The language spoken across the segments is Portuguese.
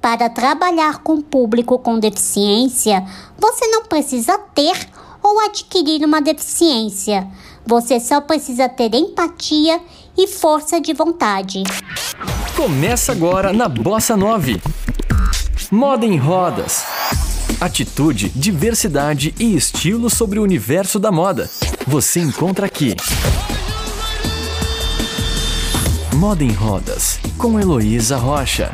Para trabalhar com público com deficiência, você não precisa ter ou adquirir uma deficiência. Você só precisa ter empatia e força de vontade. Começa agora na Bossa 9. Moda em rodas. Atitude, diversidade e estilo sobre o universo da moda. Você encontra aqui. Moda em Rodas, com Heloísa Rocha.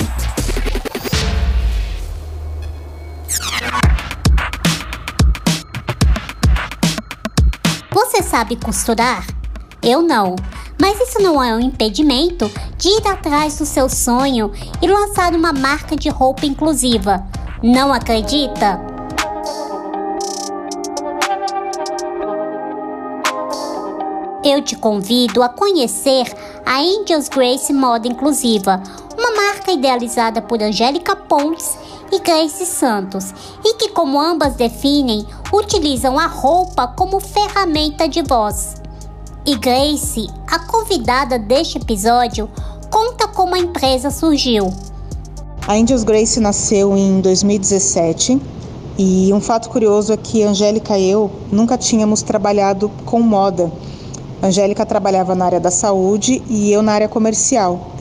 Sabe costurar? Eu não. Mas isso não é um impedimento de ir atrás do seu sonho e lançar uma marca de roupa inclusiva. Não acredita? Eu te convido a conhecer a Angels Grace Moda Inclusiva, uma marca idealizada por Angélica Pontes e Grace Santos, e que, como ambas definem, utilizam a roupa como ferramenta de voz. E Grace, a convidada deste episódio, conta como a empresa surgiu. A Angels Grace nasceu em 2017 e um fato curioso é que Angélica e eu nunca tínhamos trabalhado com moda. Angélica trabalhava na área da saúde e eu na área comercial.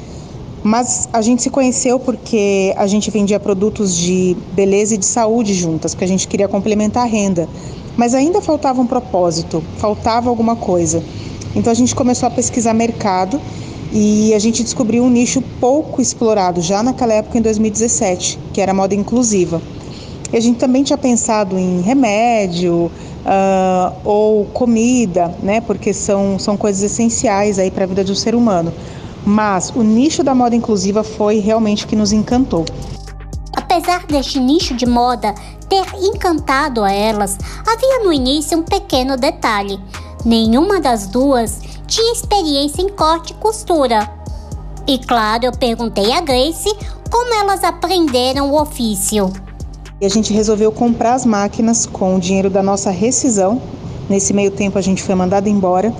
Mas a gente se conheceu porque a gente vendia produtos de beleza e de saúde juntas, porque a gente queria complementar a renda. Mas ainda faltava um propósito, faltava alguma coisa. Então a gente começou a pesquisar mercado e a gente descobriu um nicho pouco explorado já naquela época, em 2017, que era moda inclusiva. E a gente também tinha pensado em remédio uh, ou comida, né? Porque são, são coisas essenciais aí para a vida um ser humano mas o nicho da moda inclusiva foi realmente o que nos encantou. Apesar deste nicho de moda ter encantado a elas, havia no início um pequeno detalhe: nenhuma das duas tinha experiência em corte e costura. E claro, eu perguntei a Grace como elas aprenderam o ofício. E a gente resolveu comprar as máquinas com o dinheiro da nossa rescisão. Nesse meio tempo a gente foi mandado embora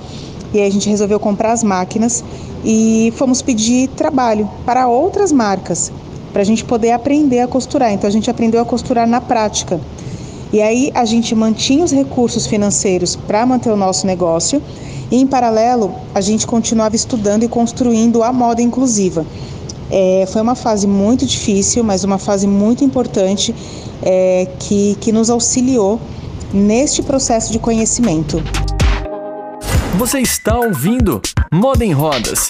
e aí a gente resolveu comprar as máquinas e fomos pedir trabalho para outras marcas, para a gente poder aprender a costurar. Então a gente aprendeu a costurar na prática. E aí a gente mantinha os recursos financeiros para manter o nosso negócio e em paralelo a gente continuava estudando e construindo a moda inclusiva. É, foi uma fase muito difícil, mas uma fase muito importante é, que, que nos auxiliou neste processo de conhecimento. Você está ouvindo Moda em Rodas.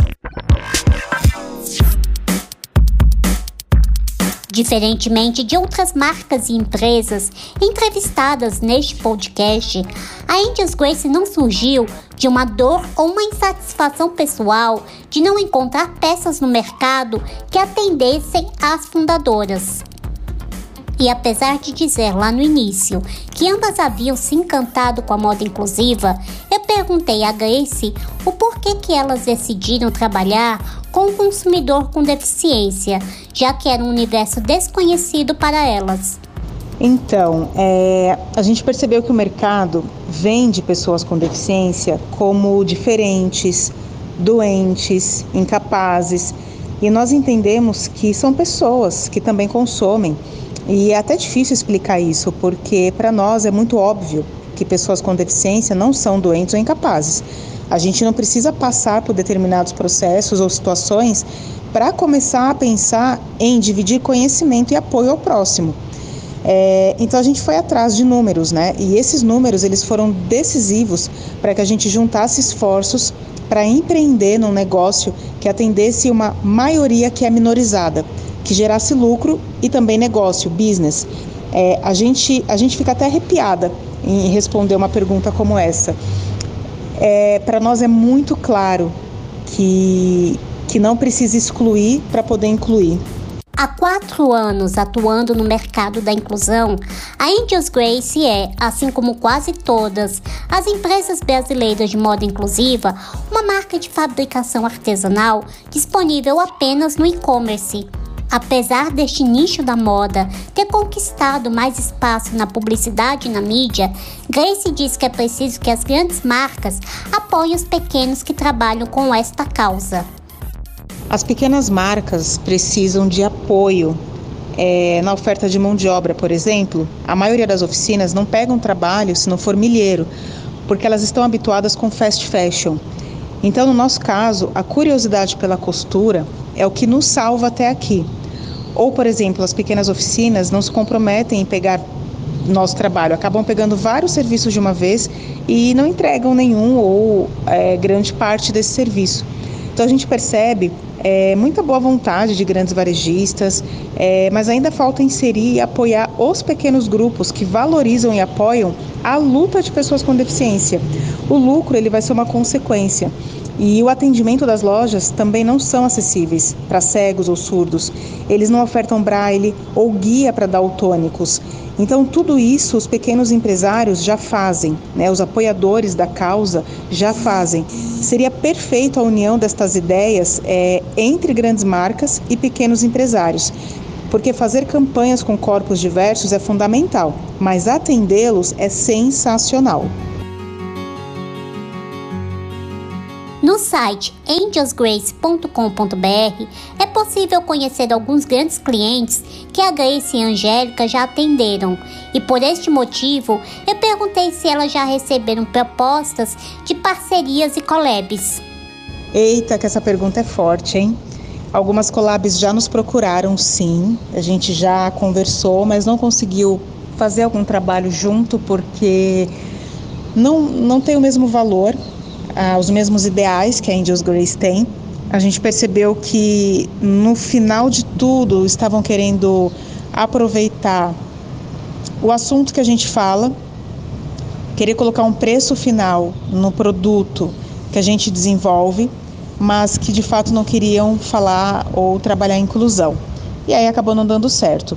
Diferentemente de outras marcas e empresas entrevistadas neste podcast, a Angels Grace não surgiu de uma dor ou uma insatisfação pessoal de não encontrar peças no mercado que atendessem às fundadoras. E apesar de dizer lá no início que ambas haviam se encantado com a moda inclusiva, perguntei a Grace o porquê que elas decidiram trabalhar com o consumidor com deficiência, já que era um universo desconhecido para elas. Então, é, a gente percebeu que o mercado vende pessoas com deficiência como diferentes, doentes, incapazes, e nós entendemos que são pessoas que também consomem e é até difícil explicar isso, porque para nós é muito óbvio que pessoas com deficiência não são doentes ou incapazes. A gente não precisa passar por determinados processos ou situações para começar a pensar em dividir conhecimento e apoio ao próximo. É, então a gente foi atrás de números, né? E esses números eles foram decisivos para que a gente juntasse esforços para empreender num negócio que atendesse uma maioria que é minorizada que gerasse lucro e também negócio, business. É, a, gente, a gente fica até arrepiada em responder uma pergunta como essa. É, Para nós é muito claro que, que não precisa excluir para poder incluir. Há quatro anos atuando no mercado da inclusão, a Angels Grace é, assim como quase todas as empresas brasileiras de moda inclusiva, uma marca de fabricação artesanal disponível apenas no e-commerce. Apesar deste nicho da moda ter conquistado mais espaço na publicidade e na mídia, Grace diz que é preciso que as grandes marcas apoiem os pequenos que trabalham com esta causa. As pequenas marcas precisam de apoio é, na oferta de mão de obra, por exemplo, a maioria das oficinas não pegam trabalho se não for milheiro, porque elas estão habituadas com fast fashion. Então, no nosso caso, a curiosidade pela costura é o que nos salva até aqui. Ou, por exemplo, as pequenas oficinas não se comprometem em pegar nosso trabalho, acabam pegando vários serviços de uma vez e não entregam nenhum ou é, grande parte desse serviço. Então a gente percebe é, muita boa vontade de grandes varejistas, é, mas ainda falta inserir e apoiar os pequenos grupos que valorizam e apoiam a luta de pessoas com deficiência. O lucro ele vai ser uma consequência. E o atendimento das lojas também não são acessíveis para cegos ou surdos. Eles não ofertam braille ou guia para daltônicos. Então, tudo isso os pequenos empresários já fazem, né? os apoiadores da causa já fazem. Seria perfeito a união destas ideias é, entre grandes marcas e pequenos empresários, porque fazer campanhas com corpos diversos é fundamental, mas atendê-los é sensacional. No site angelsgrace.com.br é possível conhecer alguns grandes clientes que a Grace e a Angélica já atenderam. E por este motivo, eu perguntei se elas já receberam propostas de parcerias e collabs. Eita, que essa pergunta é forte, hein? Algumas collabs já nos procuraram, sim. A gente já conversou, mas não conseguiu fazer algum trabalho junto porque não, não tem o mesmo valor ah, os mesmos ideais que a Angels Grace tem. A gente percebeu que no final de tudo estavam querendo aproveitar o assunto que a gente fala, querer colocar um preço final no produto que a gente desenvolve, mas que de fato não queriam falar ou trabalhar inclusão. E aí acabou não dando certo.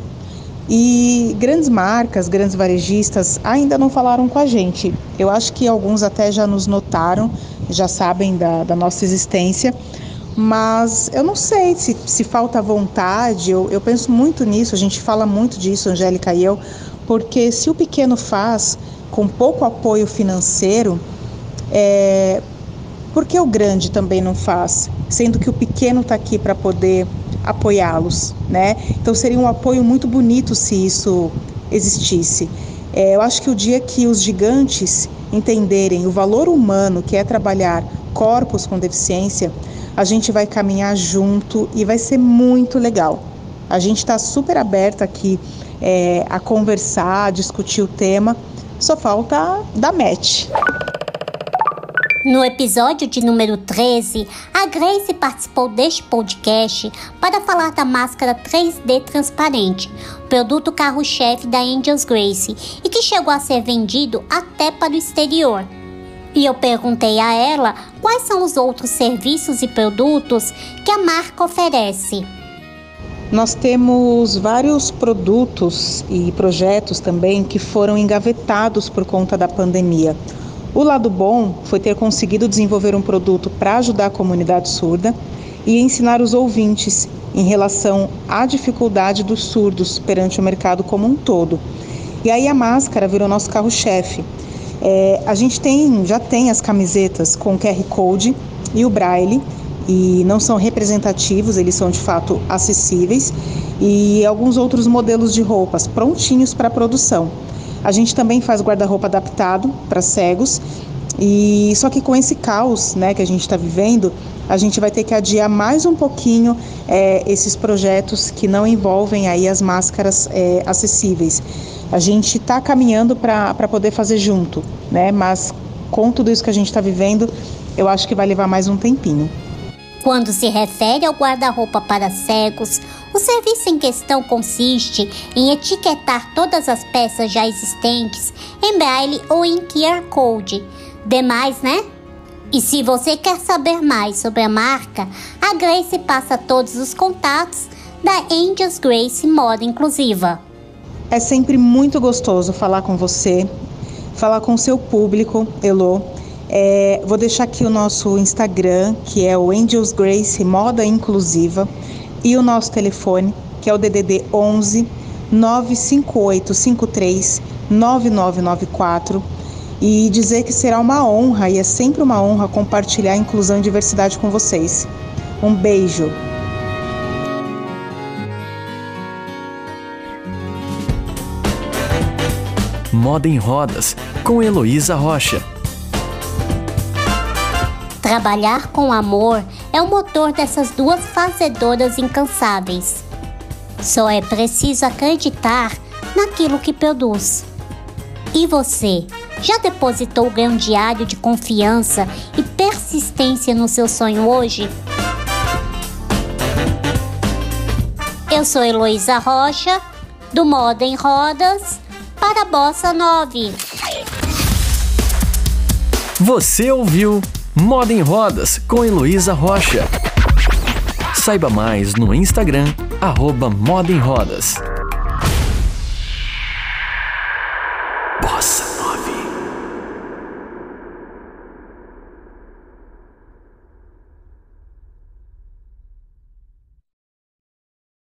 E grandes marcas, grandes varejistas ainda não falaram com a gente. Eu acho que alguns até já nos notaram, já sabem da, da nossa existência, mas eu não sei se, se falta vontade, eu, eu penso muito nisso, a gente fala muito disso, Angélica e eu, porque se o pequeno faz com pouco apoio financeiro, é, por que o grande também não faz? Sendo que o pequeno está aqui para poder apoiá-los, né? Então seria um apoio muito bonito se isso existisse. É, eu acho que o dia que os gigantes entenderem o valor humano que é trabalhar corpos com deficiência, a gente vai caminhar junto e vai ser muito legal. A gente está super aberta aqui é, a conversar, a discutir o tema, só falta dar match. No episódio de número 13, a Grace participou deste podcast para falar da máscara 3D transparente, produto carro-chefe da Angels Grace e que chegou a ser vendido até para o exterior. E eu perguntei a ela quais são os outros serviços e produtos que a marca oferece. Nós temos vários produtos e projetos também que foram engavetados por conta da pandemia. O lado bom foi ter conseguido desenvolver um produto para ajudar a comunidade surda e ensinar os ouvintes em relação à dificuldade dos surdos perante o mercado como um todo. E aí a máscara virou nosso carro-chefe. É, a gente tem, já tem as camisetas com QR Code e o Braille, e não são representativos, eles são de fato acessíveis, e alguns outros modelos de roupas prontinhos para produção. A gente também faz guarda-roupa adaptado para cegos. E só que com esse caos, né, que a gente está vivendo, a gente vai ter que adiar mais um pouquinho é, esses projetos que não envolvem aí as máscaras é, acessíveis. A gente está caminhando para poder fazer junto, né? Mas com tudo isso que a gente está vivendo, eu acho que vai levar mais um tempinho. Quando se refere ao guarda-roupa para cegos, o serviço em questão consiste em etiquetar todas as peças já existentes em braille ou em QR Code. Demais, né? E se você quer saber mais sobre a marca, a Grace passa todos os contatos da Angels Grace Moda Inclusiva. É sempre muito gostoso falar com você, falar com seu público, Elo. É, vou deixar aqui o nosso Instagram, que é o Angels Grace Moda Inclusiva, e o nosso telefone, que é o DDD 11 958 53 9994 e dizer que será uma honra e é sempre uma honra compartilhar inclusão e diversidade com vocês. Um beijo. Moda em Rodas com Heloísa Rocha. Trabalhar com amor é o motor dessas duas fazedoras incansáveis. Só é preciso acreditar naquilo que produz. E você, já depositou o grão diário de confiança e persistência no seu sonho hoje? Eu sou Heloísa Rocha, do Moda em Rodas, para a Bossa 9. Você ouviu Moda em Rodas com Heloísa Rocha. Saiba mais no Instagram, arroba Moda em Rodas.